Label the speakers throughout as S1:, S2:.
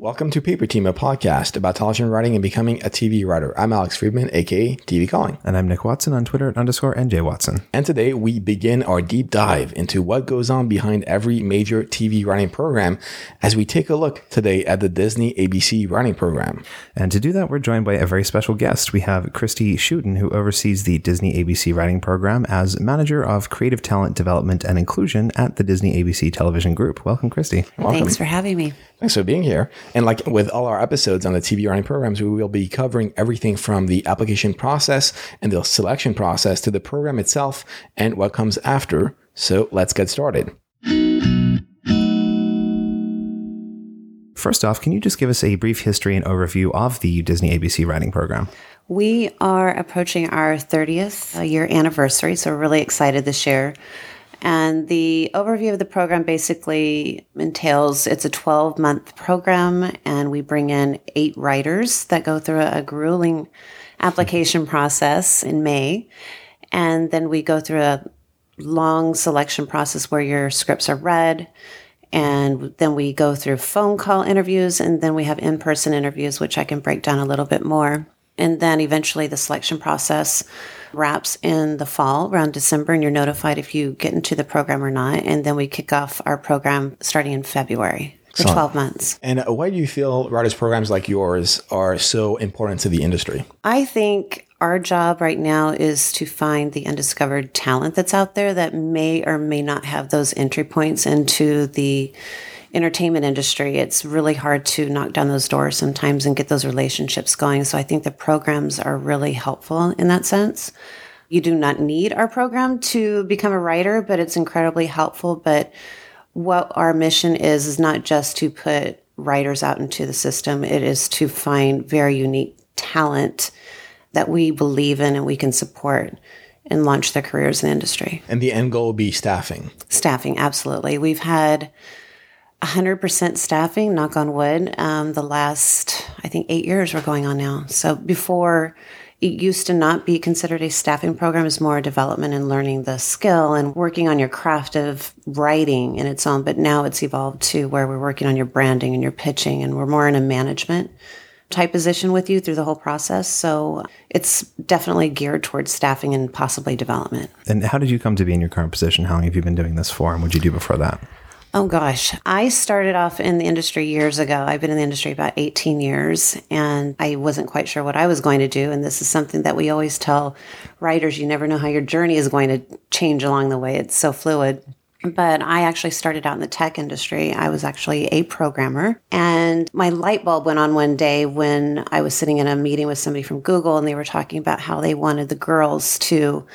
S1: Welcome to Paper Team, a podcast about television writing and becoming a TV writer. I'm Alex Friedman, aka TV Calling.
S2: And I'm Nick Watson on Twitter at underscore NJ Watson.
S1: And today we begin our deep dive into what goes on behind every major TV writing program as we take a look today at the Disney ABC writing program.
S2: And to do that, we're joined by a very special guest. We have Christy Schouten, who oversees the Disney ABC writing program as manager of creative talent development and inclusion at the Disney ABC television group. Welcome, Christy.
S3: Welcome. Thanks for having me.
S1: Thanks for being here. And like with all our episodes on the TV writing programs, we will be covering everything from the application process and the selection process to the program itself and what comes after. So let's get started.
S2: First off, can you just give us a brief history and overview of the Disney ABC writing program?
S3: We are approaching our 30th uh, year anniversary, so we're really excited this year. And the overview of the program basically entails it's a 12 month program, and we bring in eight writers that go through a, grueling application process in May. And then we go through a long selection process where your scripts are read. And then we go through phone call interviews, and then we have in person interviews, which I can break down a little bit more. And then eventually the selection process wraps in the fall around December, and you're notified if you get into the program or not. And then we kick off our program starting in February for 12 months.
S1: And uh, why do you feel writers programs like yours are so important to the industry?
S3: I think our job right now is to find the undiscovered talent that's out there that may or may not have those entry points into the entertainment industry, it's really hard to knock down those doors sometimes and get those relationships going. So I think the programs are really helpful in that sense. You do not need our program to become a writer, but it's incredibly helpful. But what our mission is, is not just to put writers out into the system, it is to find very unique talent that we believe in and we can support and launch their careers in the industry.
S1: And the end goal will be staffing.
S3: Staffing, absolutely. We've had 100% staffing, knock on wood. Um, the last, I think, eight years we're going on now. So before it used to not be considered a staffing program, it's more development and learning the skill and working on your craft of writing in its own. But now it's evolved to where we're working on your branding and your pitching, and we're more in a management type position with you through the whole process. So it's definitely geared towards staffing and possibly development.
S2: And how did you come to be in your current position? How long have you been doing this for, and what did you do before that?
S3: Oh gosh, I started off in the industry years ago. I've been in the industry about 18 years and I wasn't quite sure what I was going to do. And this is something that we always tell writers you never know how your journey is going to change along the way, it's so fluid. But I actually started out in the tech industry. I was actually a programmer. And my light bulb went on one day when I was sitting in a meeting with somebody from Google and they were talking about how they wanted the girls to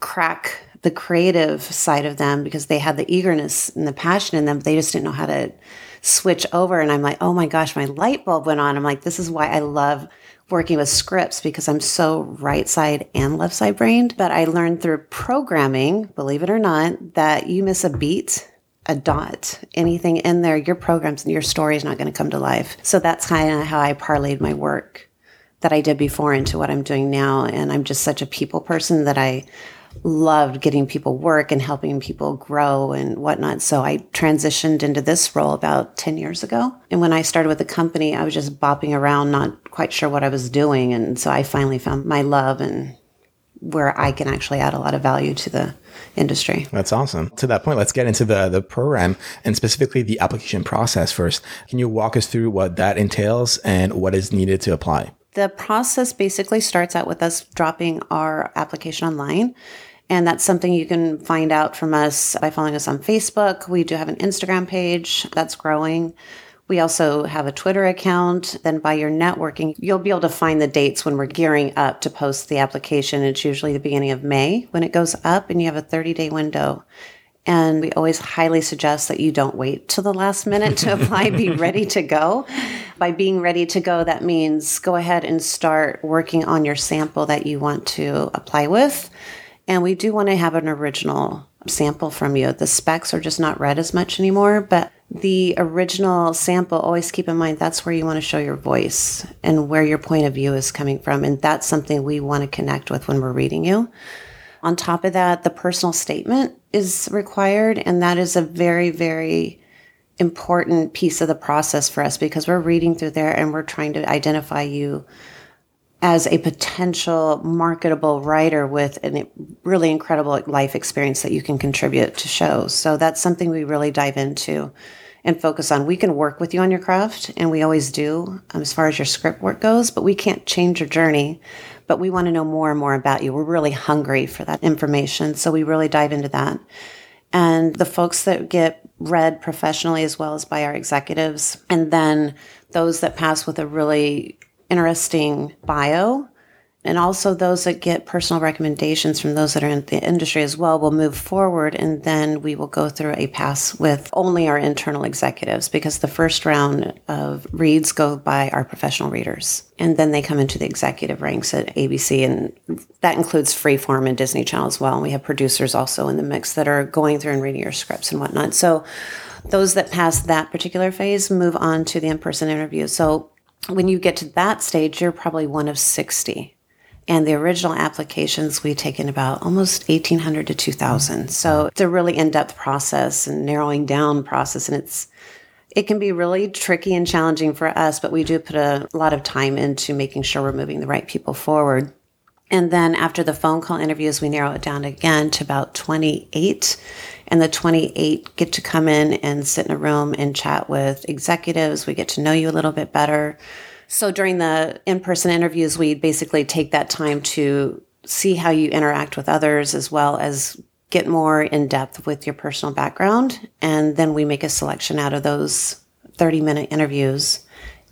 S3: crack the creative side of them because they had the eagerness and the passion in them. They just didn't know how to switch over. And I'm like, oh my gosh, my light bulb went on. I'm like, this is why I love working with scripts because I'm so right side and left side brained. But I learned through programming, believe it or not, that you miss a beat, a dot, anything in there, your programs and your story is not going to come to life. So that's kind of how I parlayed my work that I did before into what I'm doing now. And I'm just such a people person that I loved getting people work and helping people grow and whatnot. So I transitioned into this role about 10 years ago. And when I started with the company, I was just bopping around, not quite sure what I was doing. And so I finally found my love and where I can actually add a lot of value to the industry.
S1: That's awesome. To that point, let's get into the, the program and specifically the application process first. Can you walk us through what that entails and what is needed to apply?
S3: The process basically starts out with us dropping our application online. And that's something you can find out from us by following us on Facebook. We do have an Instagram page that's growing. We also have a Twitter account. Then by your networking, you'll be able to find the dates when we're gearing up to post the application. It's usually the beginning of May when it goes up, and you have a 30 day window. And we always highly suggest that you don't wait till the last minute to apply, be ready to go. By being ready to go, that means go ahead and start working on your sample that you want to apply with. And we do want to have an original sample from you. The specs are just not read as much anymore, but the original sample, always keep in mind that's where you want to show your voice and where your point of view is coming from. And that's something we want to connect with when we're reading you. On top of that, the personal statement is required, and that is a very, very important piece of the process for us because we're reading through there and we're trying to identify you as a potential marketable writer with a really incredible life experience that you can contribute to shows. So that's something we really dive into and focus on. We can work with you on your craft, and we always do um, as far as your script work goes, but we can't change your journey. But we want to know more and more about you. We're really hungry for that information. So we really dive into that. And the folks that get read professionally as well as by our executives, and then those that pass with a really interesting bio. And also those that get personal recommendations from those that are in the industry as well will move forward and then we will go through a pass with only our internal executives because the first round of reads go by our professional readers and then they come into the executive ranks at abc and that includes freeform and disney channel as well. And we have producers also in the mix that are going through and reading your scripts and whatnot. So those that pass that particular phase move on to the in-person interview. So when you get to that stage, you're probably one of 60. And the original applications, we take in about almost 1,800 to 2,000. So it's a really in depth process and narrowing down process. And it's, it can be really tricky and challenging for us, but we do put a lot of time into making sure we're moving the right people forward. And then after the phone call interviews, we narrow it down again to about 28 and the 28 get to come in and sit in a room and chat with executives. We get to know you a little bit better. So during the in person interviews, we basically take that time to see how you interact with others as well as get more in depth with your personal background. And then we make a selection out of those 30 minute interviews.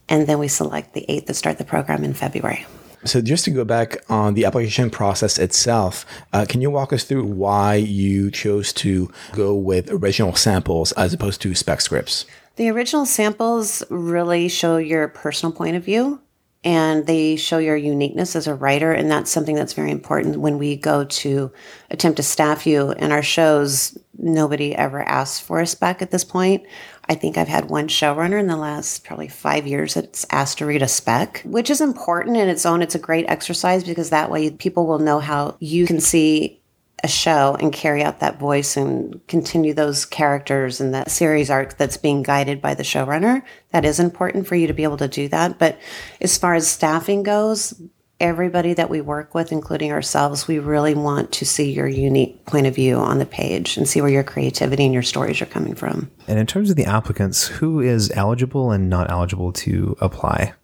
S3: And then we select the eight that start the program in February.
S1: So, just to go back on the application process itself, uh, can you walk us through why you chose to go with original samples as opposed to spec scripts?
S3: The original samples really show your personal point of view and they show your uniqueness as a writer. And that's something that's very important when we go to attempt to staff you in our shows. Nobody ever asks for a spec at this point. I think I've had one showrunner in the last probably five years that's asked to read a spec, which is important in its own. It's a great exercise because that way people will know how you can see a show and carry out that voice and continue those characters and that series arc that's being guided by the showrunner. That is important for you to be able to do that. But as far as staffing goes, everybody that we work with, including ourselves, we really want to see your unique point of view on the page and see where your creativity and your stories are coming from.
S2: And in terms of the applicants, who is eligible and not eligible to apply?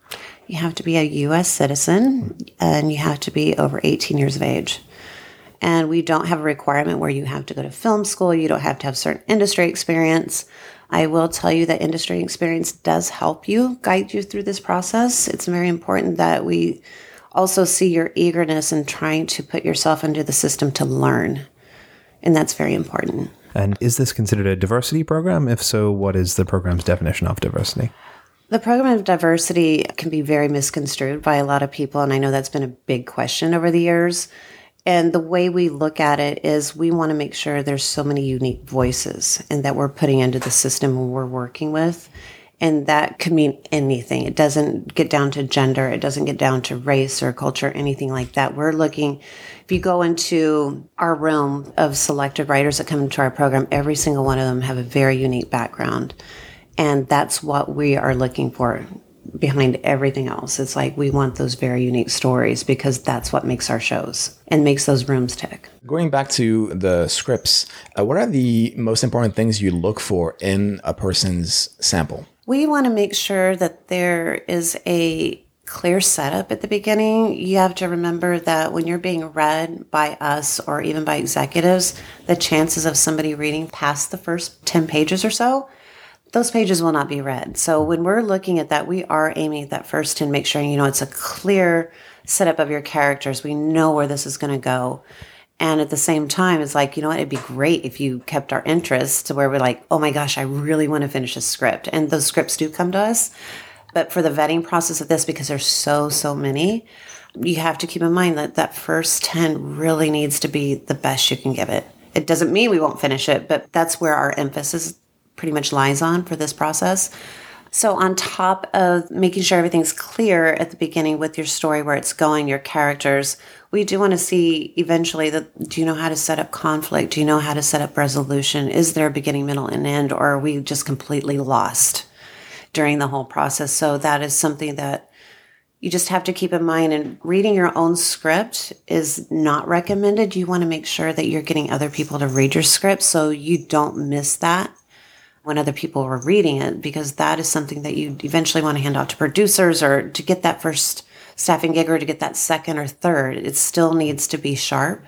S3: You have to be a U.S. citizen and you have to be over 18 years of age. And we don't have a requirement where you have to go to film school, you don't have to have certain industry experience. I will tell you that industry experience does help you guide you through this process. It's very important that we also see your eagerness and trying to put yourself into the system to learn. And that's very important.
S2: And is this considered a diversity program? If so, what is the program's definition of diversity?
S3: The program of diversity can be very misconstrued by a lot of people, and I know that's been a big question over the years. And the way we look at it is we want to make sure there's so many unique voices and that we're putting into the system we're working with. And that could mean anything. It doesn't get down to gender. It doesn't get down to race or culture, anything like that. We're looking, if you go into our realm of selected writers that come into our program, every single one of them have a very unique background. And that's what we are looking for behind everything else. It's like we want those very unique stories because that's what makes our shows and makes those rooms tick.
S1: Going back to the scripts, uh, what are the most important things you look for in a person's sample?
S3: We want to make sure that there is a clear setup at the beginning. You have to remember that when you're being read by us or even by executives, the chances of somebody reading past the first 10 pages or so those pages will not be read. So when we're looking at that, we are aiming at that first 10, make sure, you know, it's a clear setup of your characters. We know where this is going to go. And at the same time, it's like, you know what, it'd be great if you kept our interest to where we're like, oh my gosh, I really want to finish a script. And those scripts do come to us. But for the vetting process of this, because there's so, so many, you have to keep in mind that that first 10 really needs to be the best you can give it. It doesn't mean we won't finish it, but that's where our emphasis pretty much lies on for this process. So, on top of making sure everything's clear at the beginning with your story, where it's going, your characters, we do want to see eventually that do you know how to set up conflict? Do you know how to set up resolution? Is there a beginning, middle, and end, or are we just completely lost during the whole process? So, that is something that you just have to keep in mind and reading your own script is not recommended. You want to make sure that you're getting other people to read your script so you don't miss that when other people are reading it because that is something that you eventually want to hand off to producers or to get that first staffing gig or to get that second or third. It still needs to be sharp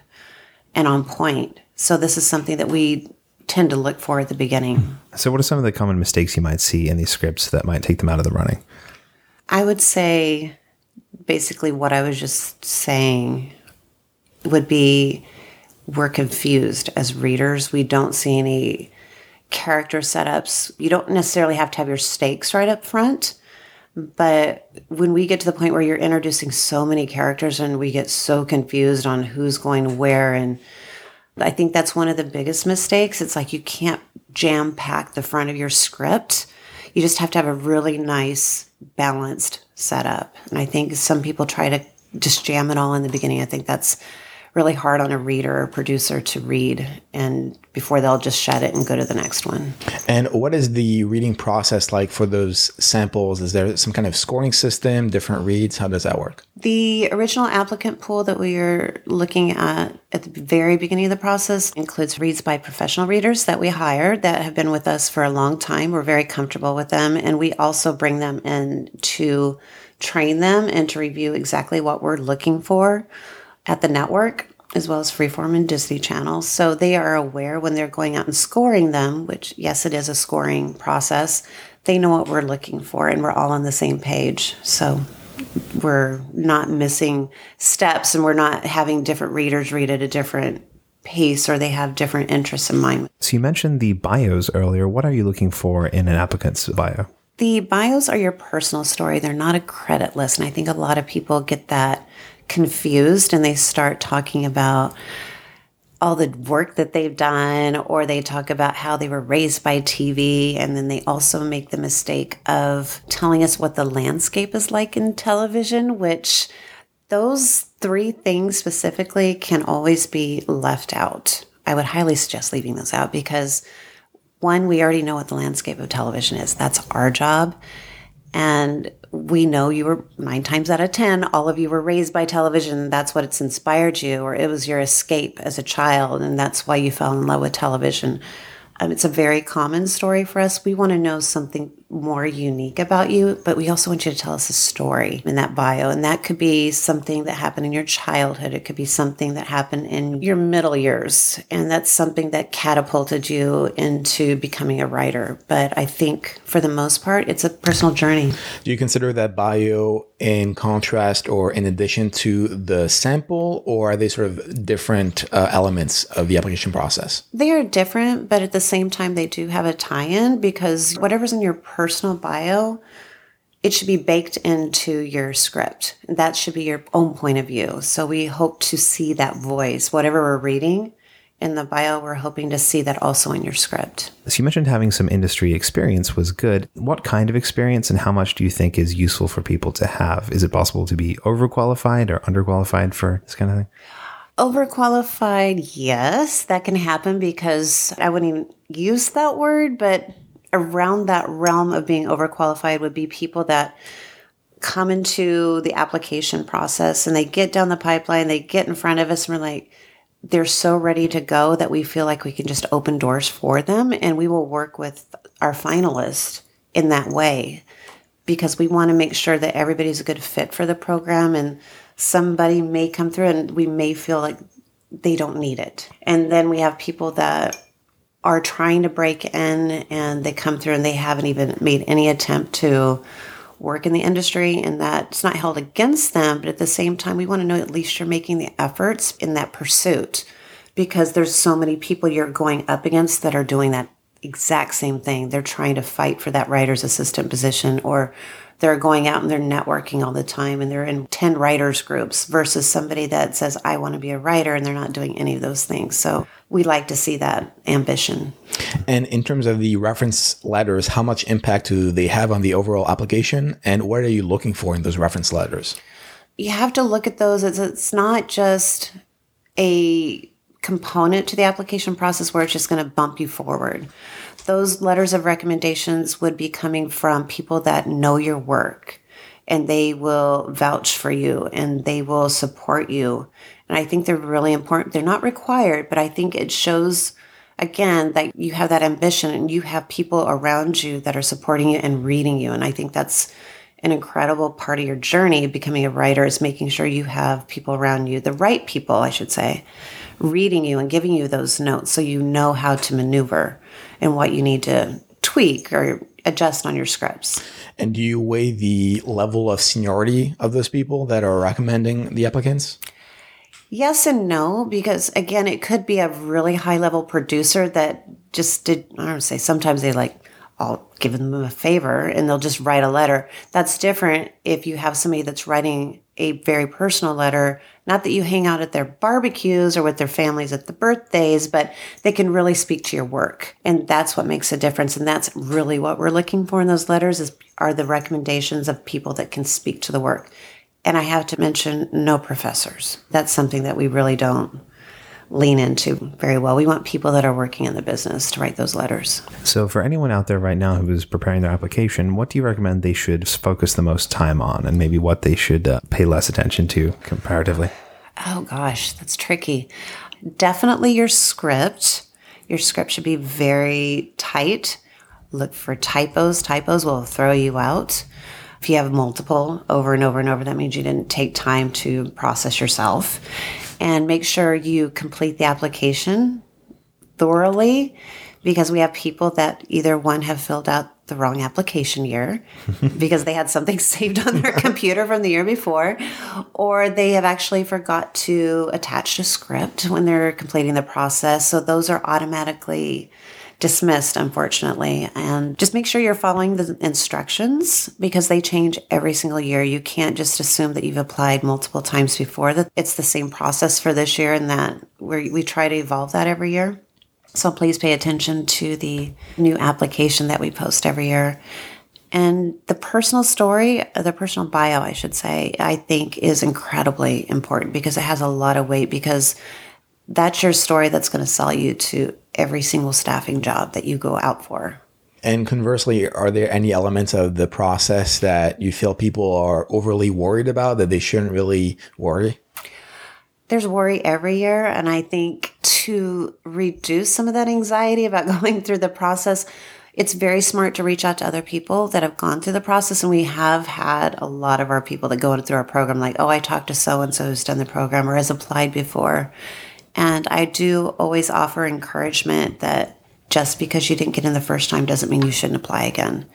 S3: and on point. So this is something that we tend to look for at the beginning.
S2: So what are some of the common mistakes you might see in these scripts that might take them out of the running?
S3: I would say basically what I was just saying would be we're confused as readers. We don't see any character setups. You don't necessarily have to have your stakes right up front. But when we get to the point where you're introducing so many characters and we get so confused on who's going where, and I think that's one of the biggest mistakes. It's like you can't jam pack the front of your script. You just have to have a really nice, balanced setup. And I think some people try to just jam it all in the beginning. I think that's really hard on a reader or producer to read and before they'll just shut it and go to the next one.
S1: And what is the reading process like for those samples? Is there some kind of scoring system, different reads? How does that work?
S3: The original applicant pool that we are looking at at the very beginning of the process includes reads by professional readers that we hired that have been with us for a long time. We're very comfortable with them and we also bring them in to train them and to review exactly what we're looking for at the network as well as Freeform and Disney channels. So they are aware when they're going out and scoring them, which, yes, it is a scoring process, they know what we're looking for and we're all on the same page. So we're not missing steps and we're not having different readers read at a different pace or they have different interests in mind.
S2: So you mentioned the bios earlier. What are you looking for in an applicant's bio?
S3: The bios are your personal story. They're not a credit list. And I think a lot of people get that confused and they start talking about all the work that they've done, or they talk about how they were raised by TV. And then they also make the mistake of telling us what the landscape is like in television, which those three things specifically can always be left out. I would highly suggest leaving those out because one, we already know what the landscape of television is. That's our job. And we know you were nine times out of 10, all of you were raised by television. That's what it's inspired you, or it was your escape as a child. And that's why you fell in love with television. Um, it's a very common story for us. We want to know something more unique about you, but we also want you to tell us a story in that bio. And that could be something that happened in your childhood. It could be something that happened in your middle years. And that's something that catapulted you into becoming a writer. But I think for the most part, it's a personal journey.
S1: Do you consider that bio in contrast or in addition to the sample, or are they sort of different uh, elements of the application process?
S3: They are different, but at the same time, they do have a tie in because whatever's in your personal bio, it should be baked into your script. That should be your own point of view. So we hope to see that voice, whatever we're reading in the bio, we're hoping to see that also in your script.
S2: So you mentioned having some industry experience was good. What kind of experience and how much do you think is useful for people to have? Is it possible to be overqualified or underqualified for this kind of thing?
S3: Overqualified, yes, that can happen because I wouldn't even use that word, but around that realm of being overqualified would be people that come into the application process and they get down the pipeline, they get in front of us, and we're like, they're so ready to go that we feel like we can just open doors for them. And we will work with our finalists in that way because we want to make sure that everybody's a good fit for the program. And somebody may come through and we may feel like they don't need it. And then we have people that are trying to break in and they come through and they haven't even made any attempt to work in the industry and that's not held against them. But at the same time we want to know at least you're making the efforts in that pursuit because there's so many people you're going up against that are doing that exact same thing. They're trying to fight for that writer's assistant position or they're going out and they're networking all the time and they're in 10 writers groups versus somebody that says i want to be a writer and they're not doing any of those things so we like to see that ambition
S1: And in terms of the reference letters, how much impact do they have on the overall application? And what are you looking for in those reference letters?
S3: You have to look at those. It's, it's not just a component to the application process where it's just going to bump you forward. Those letters of recommendations would be coming from people that know your work and they will vouch for you and they will support you. And I think they're really important. They're not required, but I think it shows again that you have that ambition and you have people around you that are supporting you and reading you. And I think that's an incredible part of your journey becoming a writer is making sure you have people around you, the right people, I should say, reading you and giving you those notes so you know how to maneuver and what you need to tweak or adjust on your scripts.
S1: And do you weigh the level of seniority of those people that are recommending the applicants?
S3: Yes and no, because again, it could be a really high level producer that just did, I don't say, sometimes they like, I'll give them a favor and they'll just write a letter. That's different if you have somebody that's writing a very personal letter. Not that you hang out at their barbecues or with their families at the birthdays, but they can really speak to your work. And that's what makes a difference. And that's really what we're looking for in those letters is are the recommendations of people that can speak to the work. And I have to mention no professors. That's something that we really don't lean into very well. We want people that are working in the business to write those letters.
S2: So, for anyone out there right now who is preparing their application, what do you recommend they should focus the most time on and maybe what they should uh, pay less attention to comparatively?
S3: Oh, gosh, that's tricky. Definitely your script. Your script should be very tight. Look for typos. Typos will throw you out. If you have multiple over and over and over, that means you didn't take time to process yourself and make sure you complete the application thoroughly because we have people that either one have filled out the wrong application year because they had something saved on their computer from the year before or they have actually forgot to attach a script when they're completing the process. So those are automatically dismissed, unfortunately. And just make sure you're following the instructions because they change every single year. You can't just assume that you've applied multiple times before, that it's the same process for this year and that we we try to evolve that every year. So please pay attention to the new application that we post every year. And the personal story, the personal bio, I should say, I think is incredibly important because it has a lot of weight because that's your story that's going to sell you to every single staffing job that you go out for.
S1: And conversely, are there any elements of the process that you feel people are overly worried about that they shouldn't really worry?
S3: There's worry every year. And I think to reduce some of that anxiety about going through the process, it's very smart to reach out to other people that have gone through the process. And we have had a lot of our people that go through our program, like, oh, I talked to so and so who's done the program or has applied before. And I do always offer encouragement that just because you didn't get in the first time doesn't mean you shouldn't apply again.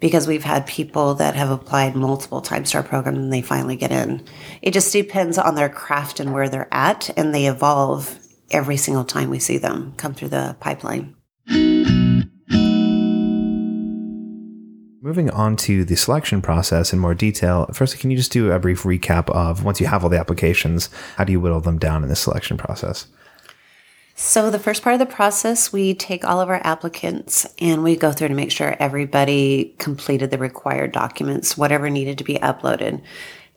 S3: Because we've had people that have applied multiple times to our program and they finally get in. It just depends on their craft and where they're at, and they evolve every single time we see them come through the pipeline.
S2: Moving on to the selection process in more detail, first, can you just do a brief recap of once you have all the applications, how do you whittle them down in the selection process?
S3: So, the first part of the process, we take all of our applicants and we go through to make sure everybody completed the required documents, whatever needed to be uploaded.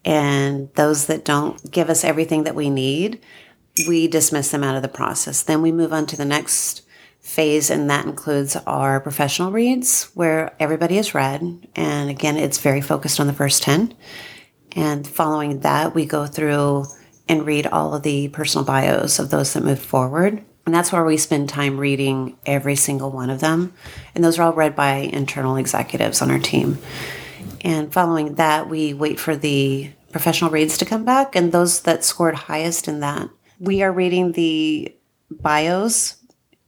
S3: And those that don't give us everything that we need, we dismiss them out of the process. Then we move on to the next phase, and that includes our professional reads where everybody is read. And again, it's very focused on the first 10. And following that, we go through and read all of the personal bios of those that move forward. And that's where we spend time reading every single one of them. And those are all read by internal executives on our team. And following that, we wait for the professional reads to come back. And those that scored highest in that, we are reading the bios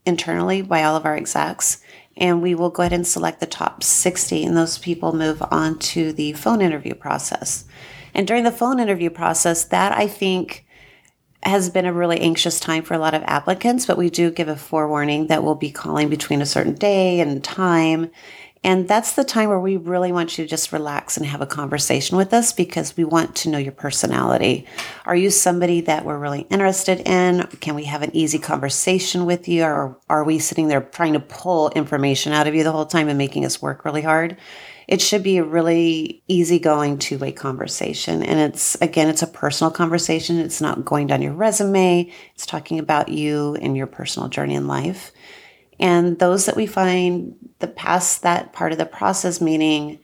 S3: internally by all of our execs. And we will go ahead and select the top 60, and those people move on to the phone interview process. And during the phone interview process, that I think has been a really anxious time for a lot of applicants, but we do give a forewarning that we'll be calling between a certain day and time. And that's the time where we really want you to just relax and have a conversation with us because we want to know your personality. Are you somebody that we're really interested in? Can we have an easy conversation with you? Or are we sitting there trying to pull information out of you the whole time and making us work really hard? It should be a really easygoing two way conversation. And it's, again, it's a personal conversation. It's not going down your resume. It's talking about you and your personal journey in life. And those that we find that pass that part of the process, meaning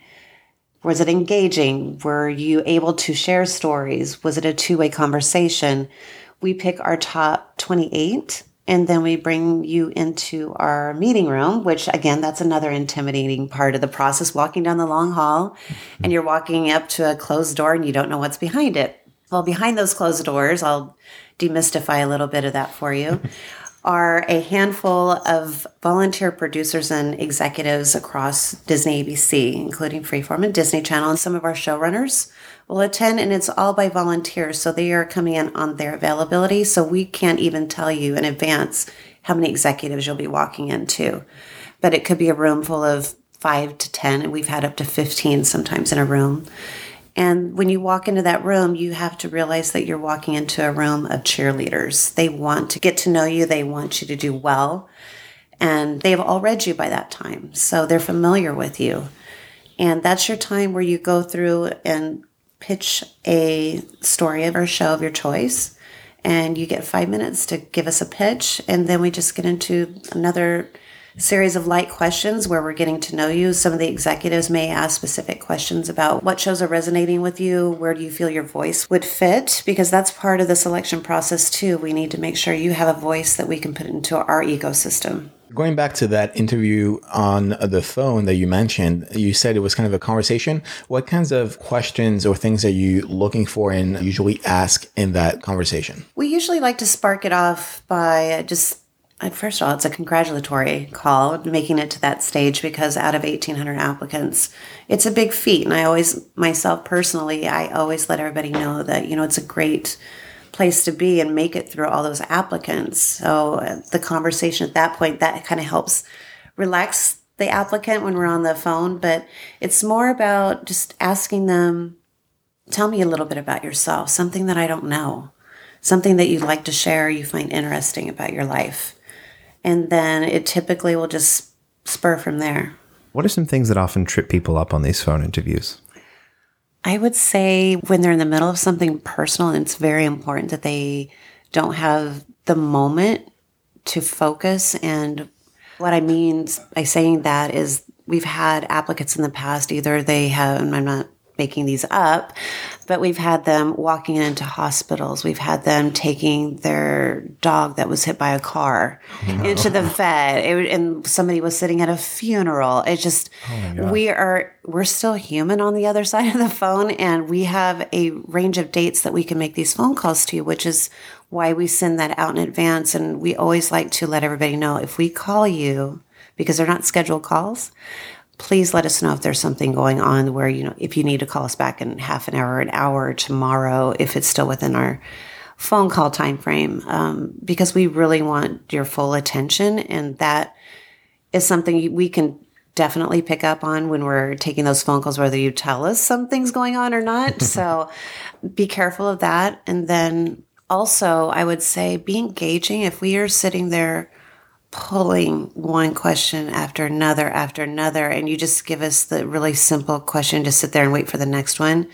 S3: was it engaging? Were you able to share stories? Was it a two way conversation? We pick our top 28 and then we bring you into our meeting room, which again, that's another intimidating part of the process walking down the long hall and you're walking up to a closed door and you don't know what's behind it. Well, behind those closed doors, I'll demystify a little bit of that for you. Are a handful of volunteer producers and executives across Disney ABC, including Freeform and Disney Channel, and some of our showrunners will attend, and it's all by volunteers. So they are coming in on their availability. So we can't even tell you in advance how many executives you'll be walking into. But it could be a room full of five to 10, and we've had up to 15 sometimes in a room. And when you walk into that room, you have to realize that you're walking into a room of cheerleaders. They want to get to know you, they want you to do well, and they've all read you by that time. So they're familiar with you. And that's your time where you go through and pitch a story or show of your choice. And you get five minutes to give us a pitch. And then we just get into another series of light questions where we're getting to know you. Some of the executives may ask specific questions about what shows are resonating with you, where do you feel your voice would fit, because that's part of the selection process too. We need to make sure you have a voice that we can put into our ecosystem.
S1: Going back to that interview on the phone that you mentioned, you said it was kind of a conversation. What kinds of questions or things are you looking for and usually ask in that conversation?
S3: We usually like to spark it off by just first of all, it's a congratulatory call making it to that stage because out of 1,800 applicants, it's a big feat. And I always, myself personally, I always let everybody know that, you know, it's a great place to be and make it through all those applicants. So uh, the conversation at that point, that kind of helps relax the applicant when we're on the phone. But it's more about just asking them, tell me a little bit about yourself, something that I don't know, something that you'd like to share, you find interesting about your life and then it typically will just spur from there.
S2: What are some things that often trip people up on these phone interviews?
S3: I would say when they're in the middle of something personal, and it's very important that they don't have the moment to focus. And what I mean by saying that is we've had applicants in the past, either they have, and I'm not making these up, but we've had them walking into hospitals. We've had them taking their dog that was hit by a car no. into the vet, it, and somebody was sitting at a funeral. It just oh we are we're still human on the other side of the phone, and we have a range of dates that we can make these phone calls to which is why we send that out in advance. And we always like to let everybody know if we call you because they're not scheduled calls please let us know if there's something going on where you know if you need to call us back in half an hour an hour tomorrow if it's still within our phone call time frame um, because we really want your full attention and that is something we can definitely pick up on when we're taking those phone calls whether you tell us something's going on or not. So be careful of that. And then also i would say be engaging. If we are sitting there pulling one question after another after another and you just give us the really simple question to sit there and wait for the next one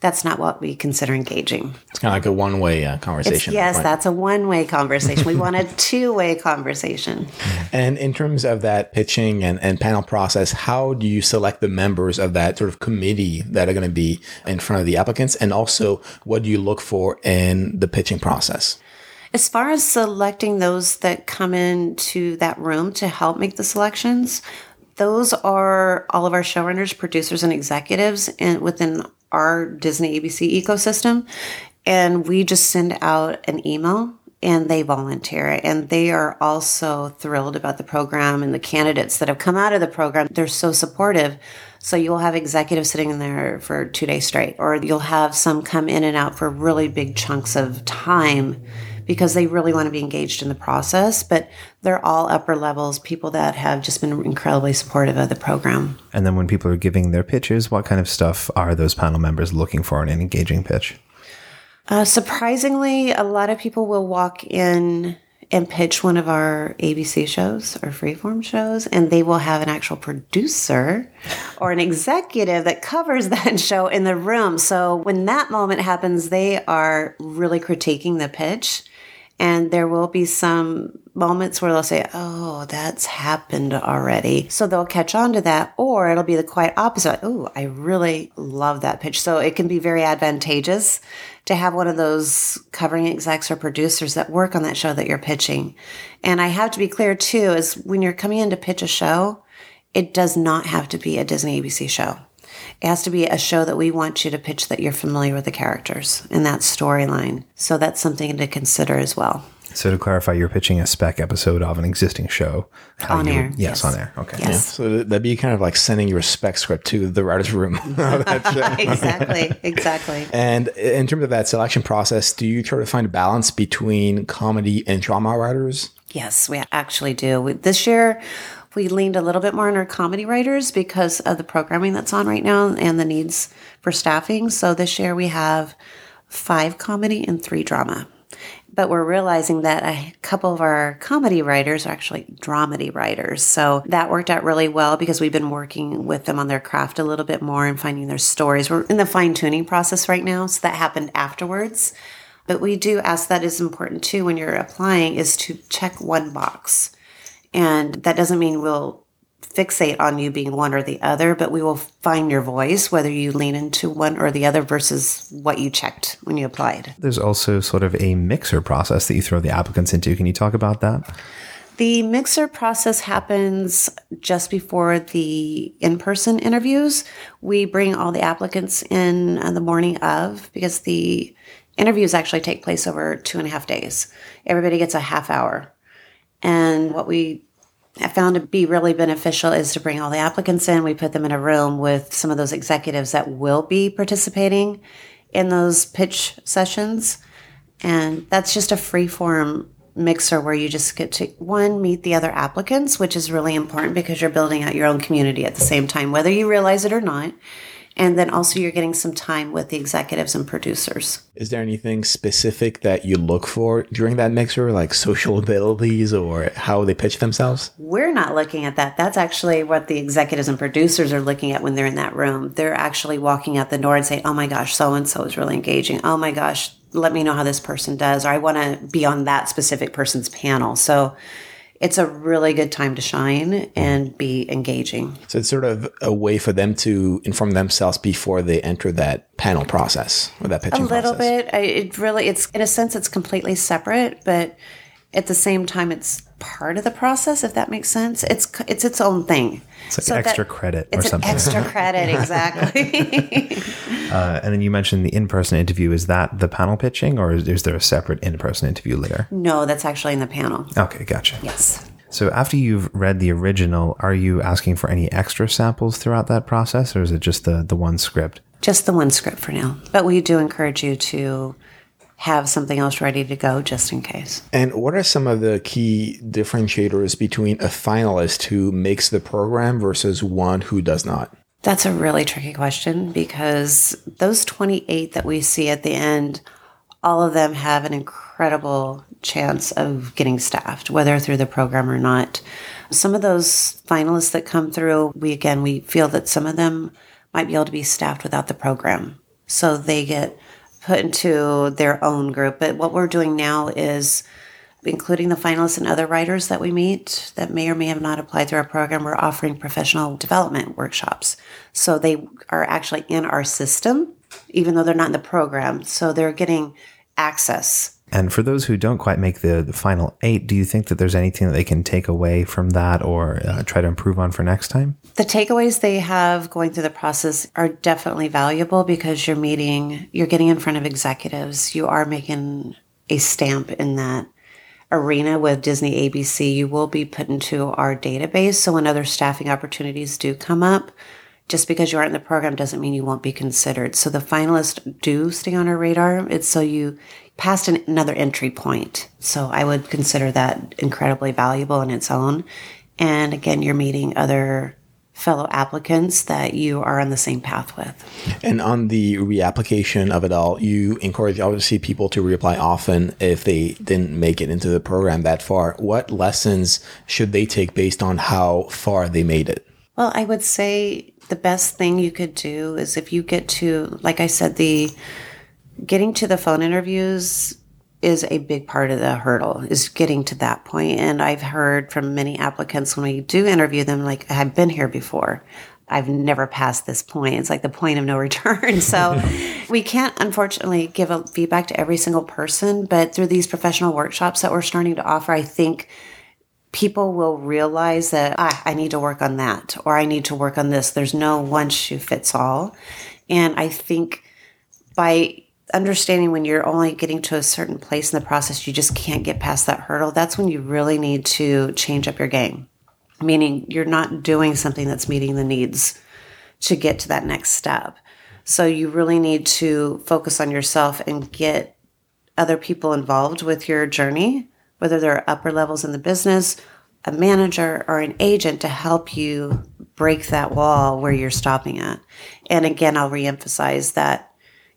S3: that's not what we consider engaging.
S1: It's kind of like a one-way uh, conversation
S3: it's, yes that's a one-way conversation. We want a two-way conversation.
S1: And in terms of that pitching and, and panel process how do you select the members of that sort of committee that are going to be in front of the applicants? And also what do you look for in the pitching process
S3: as far as selecting those that come into that room to help make the selections, those are all of our showrunners, producers, and executives in, within our Disney ABC ecosystem. And we just send out an email and they volunteer. And they are also thrilled about the program and the candidates that have come out of the program. They're so supportive. So you'll have executives sitting in there for two days straight, or you'll have some come in and out for really big chunks of time because they really want to be engaged in the process. But they're all upper levels, people that have just been incredibly supportive of the program.
S2: And then when people are giving their pitches, what kind of stuff are those panel members looking for in an engaging pitch?
S3: Uh, surprisingly, a lot of people will walk in and pitch one of our ABC shows or freeform shows, and they will have an actual producer or an executive that covers that show in the room. So when that moment happens, they are really critiquing the pitch. And there will be some moments where they'll say, Oh, that's happened already. So they'll catch on to that, or it'll be the quite opposite. Oh, I really love that pitch. So it can be very advantageous to have one of those covering execs or producers that work on that show that you're pitching. And I have to be clear too, is when you're coming in to pitch a show, it does not have to be a Disney ABC show. It has to be a show that we want you to pitch that you're familiar with the characters and that storyline. So that's something to consider as well.
S2: So to clarify, you're pitching a spec episode of an existing show.
S3: How on
S2: you
S3: air.
S2: Yes, yes, on air. Okay.
S3: Yes. Yeah.
S1: So that'd be kind of like sending your spec script to the writer's room.
S3: exactly. Exactly.
S1: And in terms of that selection process, do you try to find a balance between comedy and drama writers?
S3: Yes, we actually do. This year, we leaned a little bit more on our comedy writers because of the programming that's on right now and the needs for staffing. So this year we have five comedy and three drama but we're realizing that a couple of our comedy writers are actually dramedy writers. So that worked out really well because we've been working with them on their craft a little bit more and finding their stories. We're in the fine tuning process right now, so that happened afterwards. But we do ask that is important too when you're applying is to check one box. And that doesn't mean we'll fixate on you being one or the other, but we will find your voice, whether you lean into one or the other versus what you checked when you applied.
S2: There's also sort of a mixer process that you throw the applicants into. Can you talk about that?
S3: The mixer process happens just before the in person interviews. We bring all the applicants in on the morning of because the interviews actually take place over two and a half days. Everybody gets a half hour. And what we I found to be really beneficial is to bring all the applicants in. We put them in a room with some of those executives that will be participating in those pitch sessions. And that's just a free form mixer where you just get to one meet the other applicants, which is really important because you're building out your own community at the same time, whether you realize it or not. And then also you're getting some time with the executives and producers.
S1: Is there anything specific that you look for during that mixer, like social abilities or how they pitch themselves?
S3: We're not looking at that. That's actually what the executives and producers are looking at when they're in that room. They're actually walking out the door and saying, oh my gosh, so and so is really engaging. Oh my gosh, let me know how this person does, or I want to be on that specific person's panel. So it's a really good time to shine and be engaging.
S1: So it's sort of a way for them to inform themselves before they enter that panel process or that pitching
S3: A little
S1: process.
S3: bit. I, it really, it's in a sense, it's completely separate, but at the same time, it's part of the process. If that makes sense, it's it's its own thing.
S2: It's like so extra credit
S3: or
S2: something.
S3: extra credit, exactly.
S2: uh, and then you mentioned the in-person interview. Is that the panel pitching, or is, is there a separate in-person interview later?
S3: No, that's actually in the panel.
S2: Okay, gotcha.
S3: Yes.
S2: So after you've read the original, are you asking for any extra samples throughout that process, or is it just the the one script?
S3: Just the one script for now. But we do encourage you to have something else ready to go just in case.
S1: And what are some of the key differentiators between a finalist who makes the program versus one who does not?
S3: That's a really tricky question because those 28 that we see at the end, all of them have an incredible chance of getting staffed, whether through the program or not. Some of those finalists that come through, we again, we feel that some of them might be able to be staffed without the program. So they get put into their own group. But what we're doing now is including the finalists and other writers that we meet that may or may have not applied through our program, we're offering professional development workshops. So they are actually in our system, even though they're not in the program. So they're getting access
S2: and for those who don't quite make the, the, final eight, do you think that there's anything that they can take away from that or uh, try to improve on for next time?
S3: The takeaways they have going through the process are definitely valuable because you're meeting, you're getting in front of executives, you are making a stamp in that arena with Disney ABC. You will be put into our database. So when other staffing opportunities do come up, just because you aren't in the program doesn't mean you won't be considered. So the finalists do stay on our radar. It's so you past an, another entry point. So I would consider that incredibly valuable in its own. And again, you're meeting other fellow applicants that you are on the same path with.
S1: And on the reapplication of it all, you encourage obviously people to reapply often if they didn't make it into the program that far. What lessons should they take based on how far they made it?
S3: Well, I would say the best thing you could do is if you get to, like I said, the getting to the phone interviews is a big part of the hurdle is getting to that point. And i've heard from many applicants when we do interview them like i've been here before. I've never passed this point. It's like the point of no return. So we can't unfortunately give a feedback to every single person but through these professional workshops that we're starting to offer i think people will realize that ah, i need to work on that or i need to work on this. There's no one shoe fits all. And i think by understanding when you're only getting to a certain place in the process, you just can't get past that hurdle. That's when you really need to change up your game, meaning you're not doing something that's meeting the needs to get to that next step. So you really need to focus on yourself and get other people involved with your journey, whether they're upper levels in the business, a manager, or an agent to help you break that wall where you're stopping at. And again, I'll reemphasize that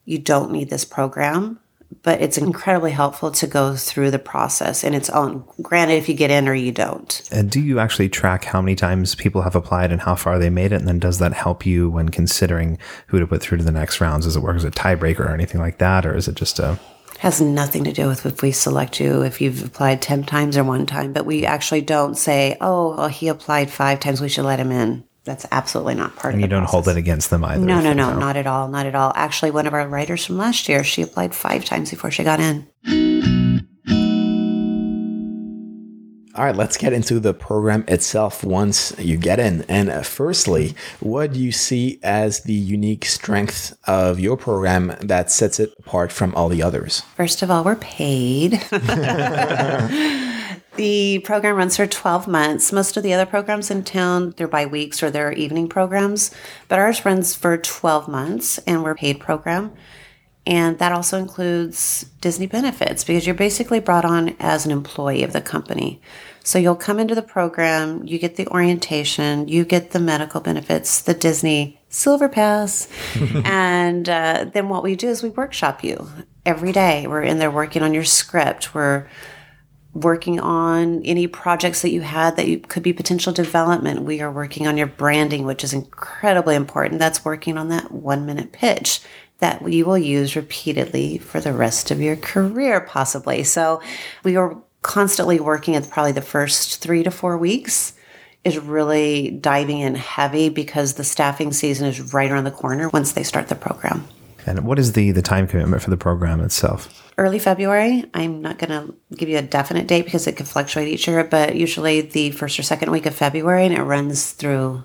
S3: you don't need this program, but it's incredibly helpful to go through the process in its own. Granted, if you get in or you don't.
S2: And do you actually track how many times people have applied and how far they made it? And then does that help you when considering who to put through to the next rounds? Does it work as a tiebreaker or anything like that? Or is it just a
S3: has nothing to do with if we select you if you've applied 10 times or one time but we actually don't say oh well, he applied five times we should let him in that's absolutely not part
S2: and
S3: of And
S2: you don't
S3: process.
S2: hold it against them either.
S3: No, no, no, not at all. Not at all. Actually, one of our writers from last year, she applied five times before she got in.
S1: All right, let's get into the program itself once you get in. And uh, firstly, what do you see as the unique strength of your program that sets it apart from all the others?
S3: First of all, we're paid. The program runs for 12 months. Most of the other programs in town, they're by weeks or they're evening programs, but ours runs for 12 months and we're a paid program. And that also includes Disney benefits because you're basically brought on as an employee of the company. So you'll come into the program, you get the orientation, you get the medical benefits, the Disney Silver Pass. and uh, then what we do is we workshop you every day. We're in there working on your script. We're working on any projects that you had that you could be potential development. We are working on your branding, which is incredibly important. That's working on that one minute pitch that we will use repeatedly for the rest of your career, possibly. So we are constantly working at probably the first three to four weeks is really diving in heavy because the staffing season is right around the corner once they start the program.
S2: And what is the the time commitment for the program itself?
S3: Early February. I'm not going to give you a definite date because it can fluctuate each year, but usually the first or second week of February, and it runs through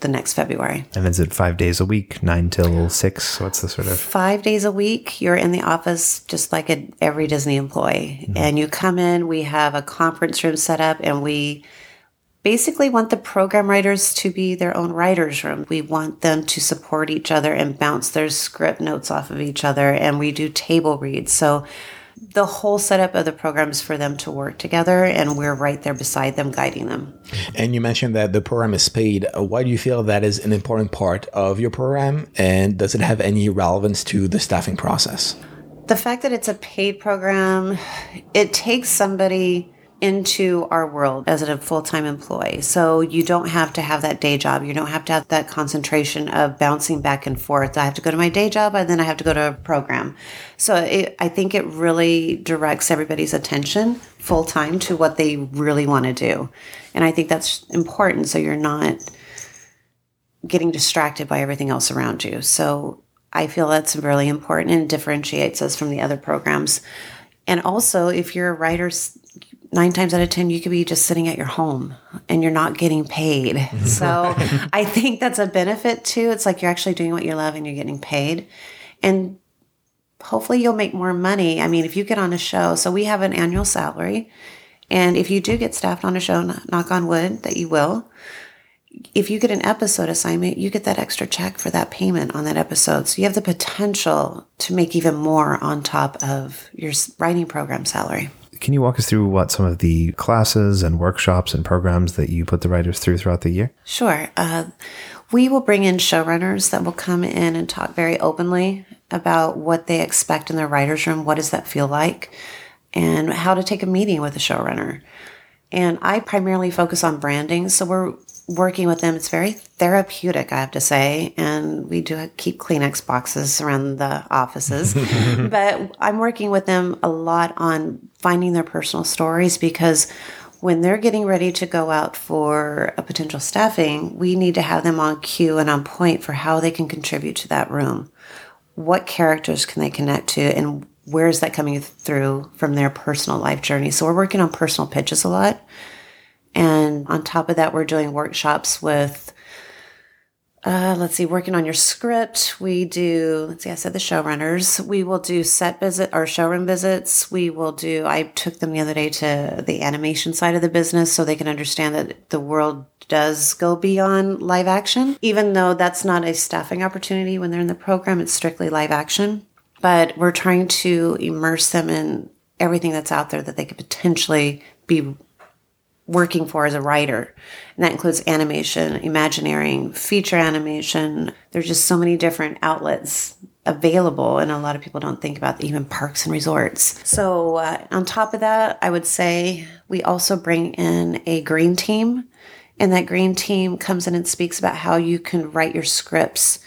S3: the next February.
S2: And is it five days a week, nine till six? What's the sort of
S3: five days a week? You're in the office just like a, every Disney employee, mm-hmm. and you come in. We have a conference room set up, and we basically want the program writers to be their own writers room. We want them to support each other and bounce their script notes off of each other and we do table reads. So the whole setup of the program is for them to work together and we're right there beside them guiding them.
S1: And you mentioned that the program is paid. Uh, why do you feel that is an important part of your program and does it have any relevance to the staffing process?
S3: The fact that it's a paid program, it takes somebody into our world as a full-time employee. So you don't have to have that day job. You don't have to have that concentration of bouncing back and forth. I have to go to my day job and then I have to go to a program. So it, I think it really directs everybody's attention full-time to what they really want to do. And I think that's important so you're not getting distracted by everything else around you. So I feel that's really important and differentiates us from the other programs. And also, if you're a writer, nine times out of 10, you could be just sitting at your home and you're not getting paid. Mm-hmm. So I think that's a benefit too. It's like you're actually doing what you love and you're getting paid. And hopefully you'll make more money. I mean, if you get on a show, so we have an annual salary. And if you do get staffed on a show, knock on wood that you will, if you get an episode assignment, you get that extra check for that payment on that episode. So you have the potential to make even more on top of your writing program salary.
S2: Can you walk us through what some of the classes and workshops and programs that you put the writers through throughout the year?
S3: Sure. Uh, we will bring in showrunners that will come in and talk very openly about what they expect in their writer's room. What does that feel like? And how to take a meeting with a showrunner. And I primarily focus on branding. So we're working with them. It's very therapeutic, I have to say. And we do keep Kleenex boxes around the offices. but I'm working with them a lot on finding their personal stories because when they're getting ready to go out for a potential staffing, we need to have them on cue and on point for how they can contribute to that room. What characters can they connect to and where is that coming through from their personal life journey? So we're working on personal pitches a lot. And on top of that, we're doing workshops with, uh, let's see, working on your script. We do, let's see, I said the showrunners. We will do set visit or showroom visits. We will do, I took them the other day to the animation side of the business so they can understand that the world does go beyond live action. Even though that's not a staffing opportunity when they're in the program, it's strictly live action but we're trying to immerse them in everything that's out there that they could potentially be working for as a writer. And that includes animation, imagineering, feature animation. There's just so many different outlets available and a lot of people don't think about even parks and resorts. So uh, on top of that, I would say we also bring in a green team and that green team comes in and speaks about how you can write your scripts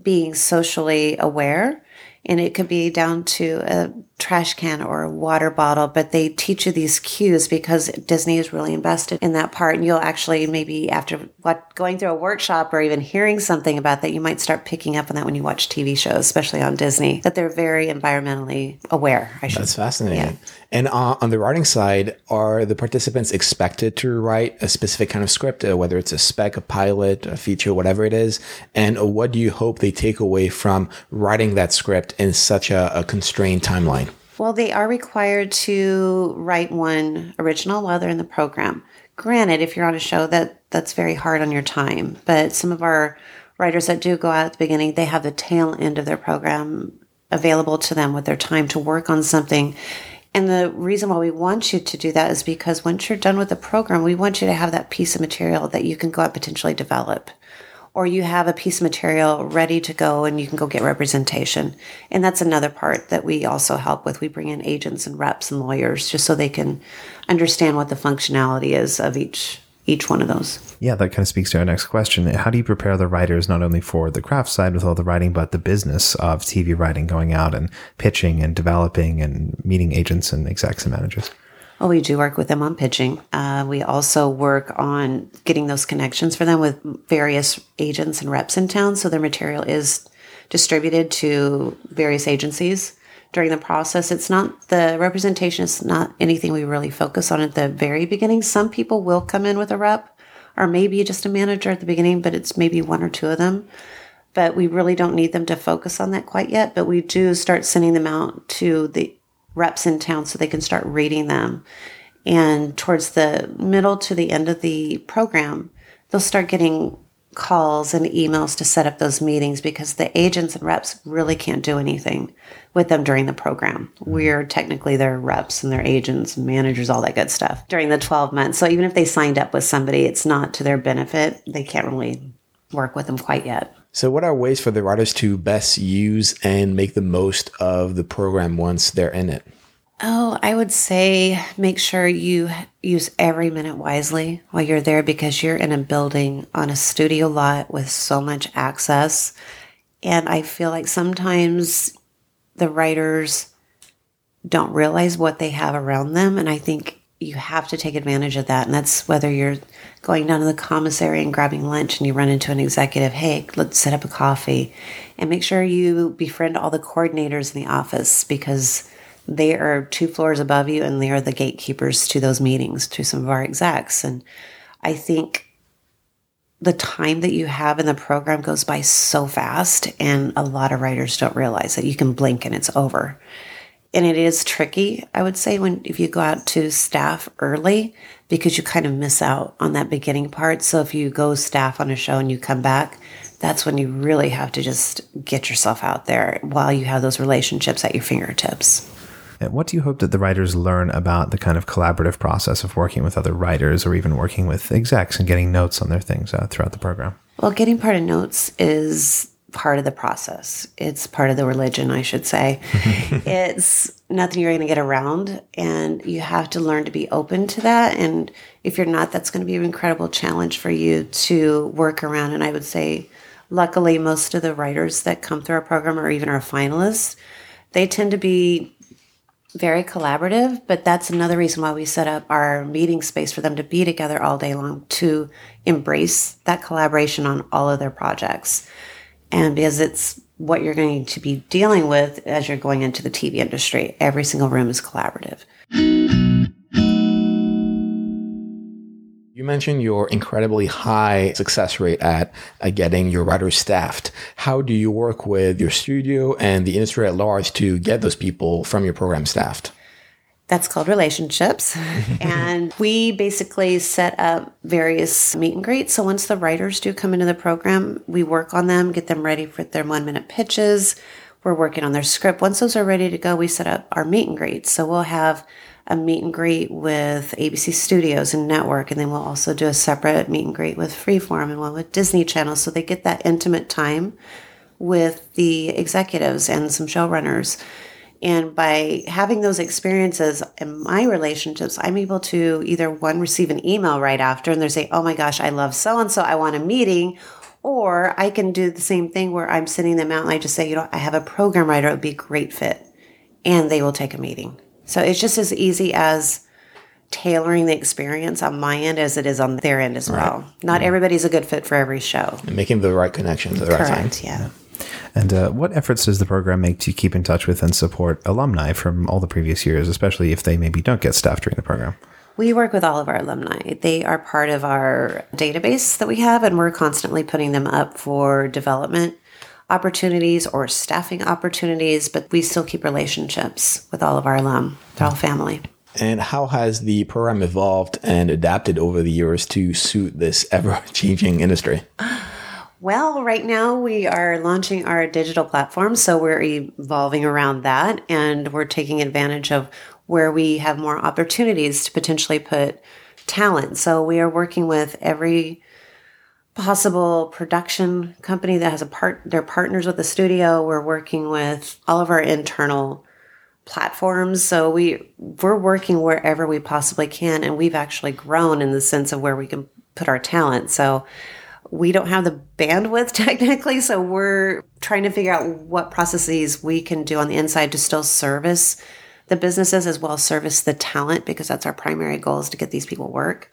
S3: being socially aware and it could be down to a trash can or a water bottle, but they teach you these cues because Disney is really invested in that part. And you'll actually maybe after what going through a workshop or even hearing something about that, you might start picking up on that when you watch TV shows, especially on Disney, that they're very environmentally aware.
S1: I should. That's fascinating. Yeah. And uh, on the writing side, are the participants expected to write a specific kind of script, uh, whether it's a spec, a pilot, a feature, whatever it is? And what do you hope they take away from writing that script in such a, a constrained timeline?
S3: Well, they are required to write one original while they're in the program. Granted, if you're on a show, that that's very hard on your time. But some of our writers that do go out at the beginning, they have the tail end of their program available to them with their time to work on something. And the reason why we want you to do that is because once you're done with the program, we want you to have that piece of material that you can go out potentially develop or you have a piece of material ready to go and you can go get representation. And that's another part that we also help with. We bring in agents and reps and lawyers just so they can understand what the functionality is of each each one of those.
S2: Yeah, that kind of speaks to our next question. How do you prepare the writers not only for the craft side with all the writing, but the business of TV writing, going out and pitching and developing and meeting agents and execs and managers?
S3: Well, we do work with them on pitching. Uh, we also work on getting those connections for them with various agents and reps in town. So their material is distributed to various agencies during the process. It's not the representation is not anything we really focus on at the very beginning. Some people will come in with a rep or maybe just a manager at the beginning, but it's maybe one or two of them. But we really don't need them to focus on that quite yet. But we do start sending them out to the reps in town so they can start reading them. And towards the middle to the end of the program, they'll start getting calls and emails to set up those meetings because the agents and reps really can't do anything with them during the program. We're technically their reps and their agents managers, all that good stuff during the 12 months. So even if they signed up with somebody, it's not to their benefit. They can't really work with them quite yet.
S1: So, what are ways for the writers to best use and make the most of the program once they're in it?
S3: Oh, I would say make sure you use every minute wisely while you're there because you're in a building on a studio lot with so much access. And I feel like sometimes the writers don't realize what they have around them. And I think you have to take advantage of that. And that's whether you're going down to the commissary and grabbing lunch and you run into an executive, hey, let's set up a coffee. And make sure you befriend all the coordinators in the office because they are two floors above you and they are the gatekeepers to those meetings, to some of our execs. And I think the time that you have in the program goes by so fast, and a lot of writers don't realize that you can blink and it's over. and it is tricky, I would say, when if you go out to staff early because you kind of miss out on that beginning part. So if you go staff on a show and you come back, that's when you really have to just get yourself out there while you have those relationships at your fingertips.
S2: And what do you hope that the writers learn about the kind of collaborative process of working with other writers or even working with execs and getting notes on their things uh, throughout the program?
S3: Well, getting part of notes is part of the process. It's part of the religion, I should say. it's nothing you're going to get around, and you have to learn to be open to that. And if you're not, that's going to be an incredible challenge for you to work around. And I would say, luckily, most of the writers that come through our program or even our finalists, they tend to be very collaborative, but that's another reason why we set up our meeting space for them to be together all day long to embrace that collaboration on all of their projects and because it's what you're going to be dealing with as you're going into the TV industry. Every single room is collaborative.
S1: You mentioned your incredibly high success rate at uh, getting your writers staffed. How do you work with your studio and the industry at large to get those people from your program staffed?
S3: That's called relationships. and we basically set up various meet and greets. So once the writers do come into the program, we work on them, get them ready for their one minute pitches. We're working on their script. Once those are ready to go, we set up our meet and greets. So we'll have a meet and greet with ABC Studios and Network, and then we'll also do a separate meet and greet with Freeform and one with Disney Channel. So they get that intimate time with the executives and some showrunners. And by having those experiences in my relationships, I'm able to either one, receive an email right after and they're saying, Oh my gosh, I love so and so, I want a meeting. Or I can do the same thing where I'm sending them out and I just say, you know, I have a program writer, it would be a great fit. And they will take a meeting. So it's just as easy as tailoring the experience on my end as it is on their end as well. Not yeah. everybody's a good fit for every show.
S1: And making the right connections at the
S3: Correct,
S1: right time.
S3: yeah. yeah.
S2: And uh, what efforts does the program make to keep in touch with and support alumni from all the previous years, especially if they maybe don't get staff during the program?
S3: We work with all of our alumni. They are part of our database that we have, and we're constantly putting them up for development opportunities or staffing opportunities, but we still keep relationships with all of our alum. They're all family.
S1: And how has the program evolved and adapted over the years to suit this ever changing industry?
S3: Well, right now we are launching our digital platform, so we're evolving around that and we're taking advantage of where we have more opportunities to potentially put talent. So we are working with every possible production company that has a part they're partners with the studio. We're working with all of our internal platforms. So we we're working wherever we possibly can and we've actually grown in the sense of where we can put our talent. So we don't have the bandwidth technically, so we're trying to figure out what processes we can do on the inside to still service the businesses as well as service the talent because that's our primary goal is to get these people work.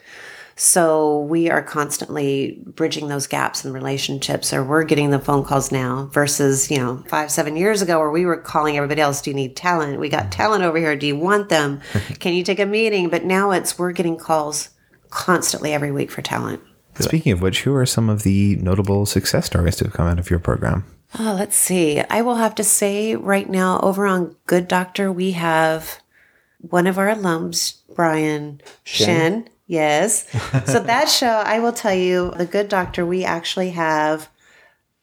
S3: So we are constantly bridging those gaps in relationships, or we're getting the phone calls now versus, you know, five, seven years ago where we were calling everybody else, Do you need talent? We got talent over here. Do you want them? Can you take a meeting? But now it's we're getting calls constantly every week for talent.
S2: Speaking of which, who are some of the notable success stories to have come out of your program?
S3: Oh, let's see. I will have to say right now, over on Good Doctor, we have one of our alums, Brian Shen. Shen yes. so that show, I will tell you, The Good Doctor, we actually have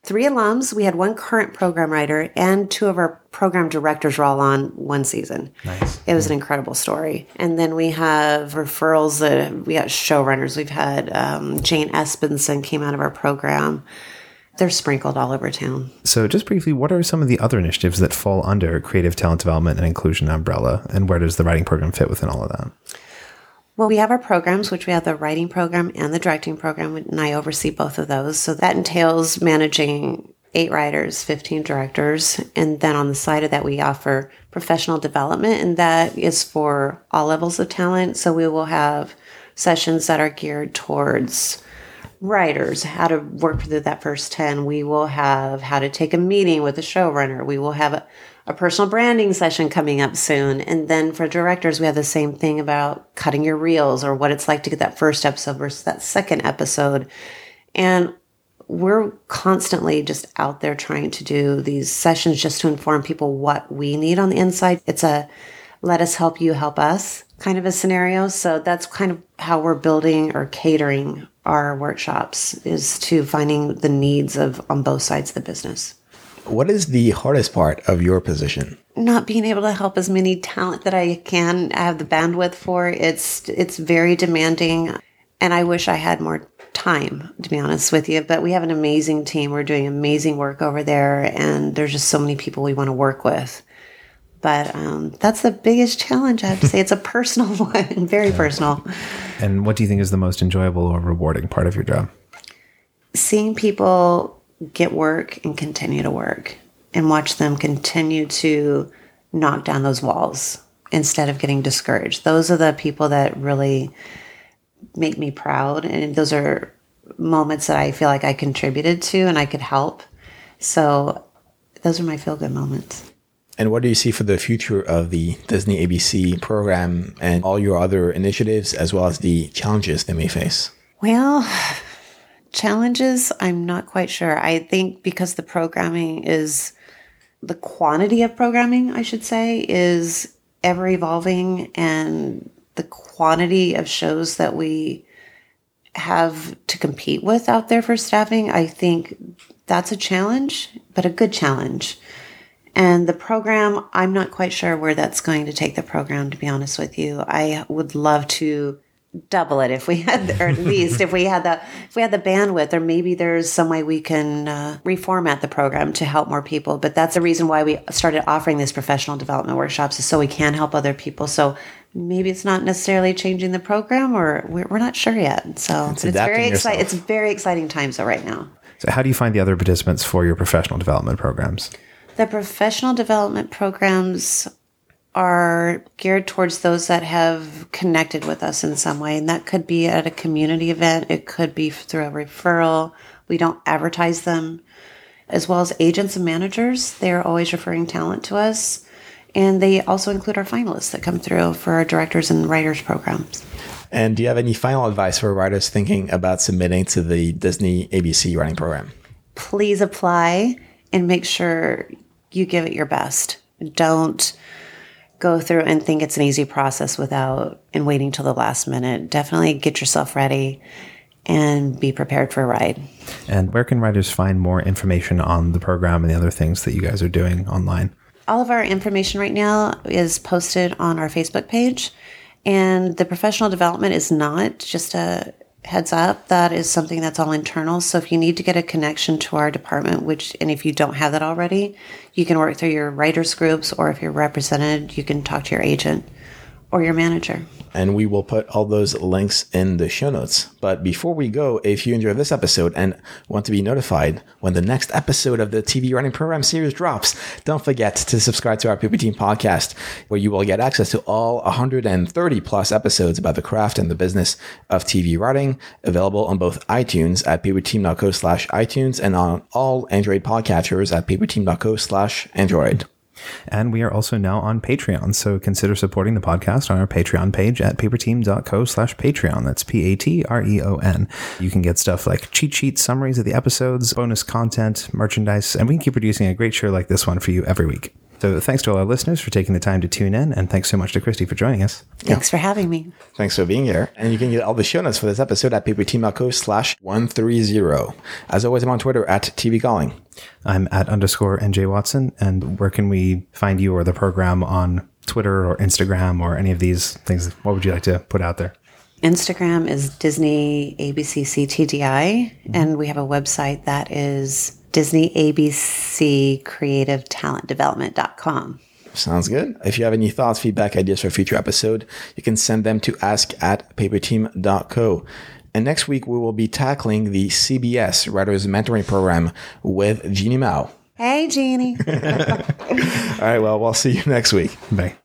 S3: three alums. We had one current program writer and two of our program directors were all on one season.
S2: Nice.
S3: It was an incredible story. And then we have referrals that we got showrunners. We've had um, Jane Espenson came out of our program. They're sprinkled all over town.
S2: So, just briefly, what are some of the other initiatives that fall under creative talent development and inclusion umbrella, and where does the writing program fit within all of that?
S3: Well, we have our programs, which we have the writing program and the directing program, and I oversee both of those. So that entails managing eight writers, 15 directors. And then on the side of that, we offer professional development, and that is for all levels of talent. So we will have sessions that are geared towards writers, how to work through that first 10. We will have how to take a meeting with a showrunner. We will have a, a personal branding session coming up soon. And then for directors, we have the same thing about cutting your reels or what it's like to get that first episode versus that second episode. And we're constantly just out there trying to do these sessions just to inform people what we need on the inside. It's a let us help you help us kind of a scenario. So that's kind of how we're building or catering our workshops is to finding the needs of on both sides of the business.
S1: What is the hardest part of your position?
S3: Not being able to help as many talent that I can I have the bandwidth for. It's it's very demanding and I wish I had more time to be honest with you, but we have an amazing team. We're doing amazing work over there and there's just so many people we want to work with. But um, that's the biggest challenge. I have to say, it's a personal one, very personal.
S2: And what do you think is the most enjoyable or rewarding part of your job?
S3: Seeing people get work and continue to work, and watch them continue to knock down those walls instead of getting discouraged. Those are the people that really make me proud, and those are moments that I feel like I contributed to and I could help. So, those are my feel good moments.
S1: And what do you see for the future of the Disney ABC program and all your other initiatives, as well as the challenges they may face?
S3: Well, challenges, I'm not quite sure. I think because the programming is the quantity of programming, I should say, is ever evolving, and the quantity of shows that we have to compete with out there for staffing, I think that's a challenge, but a good challenge. And the program, I'm not quite sure where that's going to take the program, to be honest with you. I would love to double it if we had, or at least if we had the if we had the bandwidth, or maybe there's some way we can uh, reformat the program to help more people. But that's the reason why we started offering these professional development workshops, is so we can help other people. So maybe it's not necessarily changing the program, or we're, we're not sure yet. So it's, it's very exciting. It's very exciting times though right now.
S2: So how do you find the other participants for your professional development programs?
S3: The professional development programs are geared towards those that have connected with us in some way. And that could be at a community event, it could be through a referral. We don't advertise them. As well as agents and managers, they're always referring talent to us. And they also include our finalists that come through for our directors and writers programs.
S1: And do you have any final advice for writers thinking about submitting to the Disney ABC writing program?
S3: Please apply and make sure you give it your best. Don't go through and think it's an easy process without and waiting till the last minute. Definitely get yourself ready and be prepared for a ride.
S2: And where can writers find more information on the program and the other things that you guys are doing online?
S3: All of our information right now is posted on our Facebook page. And the professional development is not just a heads up that is something that's all internal. So if you need to get a connection to our department which and if you don't have that already you can work through your writers groups or if you're represented you can talk to your agent or your manager
S1: and we will put all those links in the show notes. But before we go, if you enjoy this episode and want to be notified when the next episode of the TV Writing Program series drops, don't forget to subscribe to our Paper Team podcast, where you will get access to all 130 plus episodes about the craft and the business of TV writing, available on both iTunes at paperteam.co slash iTunes and on all Android podcatchers at paperteam.co slash Android.
S2: And we are also now on Patreon. So consider supporting the podcast on our Patreon page at paperteam.co slash Patreon. That's P A T R E O N. You can get stuff like cheat sheet summaries of the episodes, bonus content, merchandise, and we can keep producing a great show like this one for you every week. So thanks to all our listeners for taking the time to tune in, and thanks so much to Christy for joining us.
S3: Thanks yeah. for having me.
S1: Thanks for being here. And you can get all the show notes for this episode at paperteam.co slash 130. As always, I'm on Twitter at TV Calling.
S2: I'm at underscore NJ Watson. And where can we find you or the program on Twitter or Instagram or any of these things? What would you like to put out there?
S3: Instagram is Disney ABC CTDI, mm-hmm. and we have a website that is Disney ABC Creative
S1: Sounds good. If you have any thoughts, feedback, ideas for a future episode, you can send them to ask at paperteam.co. And next week, we will be tackling the CBS Writers Mentoring Program with Jeannie Mao.
S3: Hey, Jeannie.
S1: All right. Well, we'll see you next week.
S2: Bye.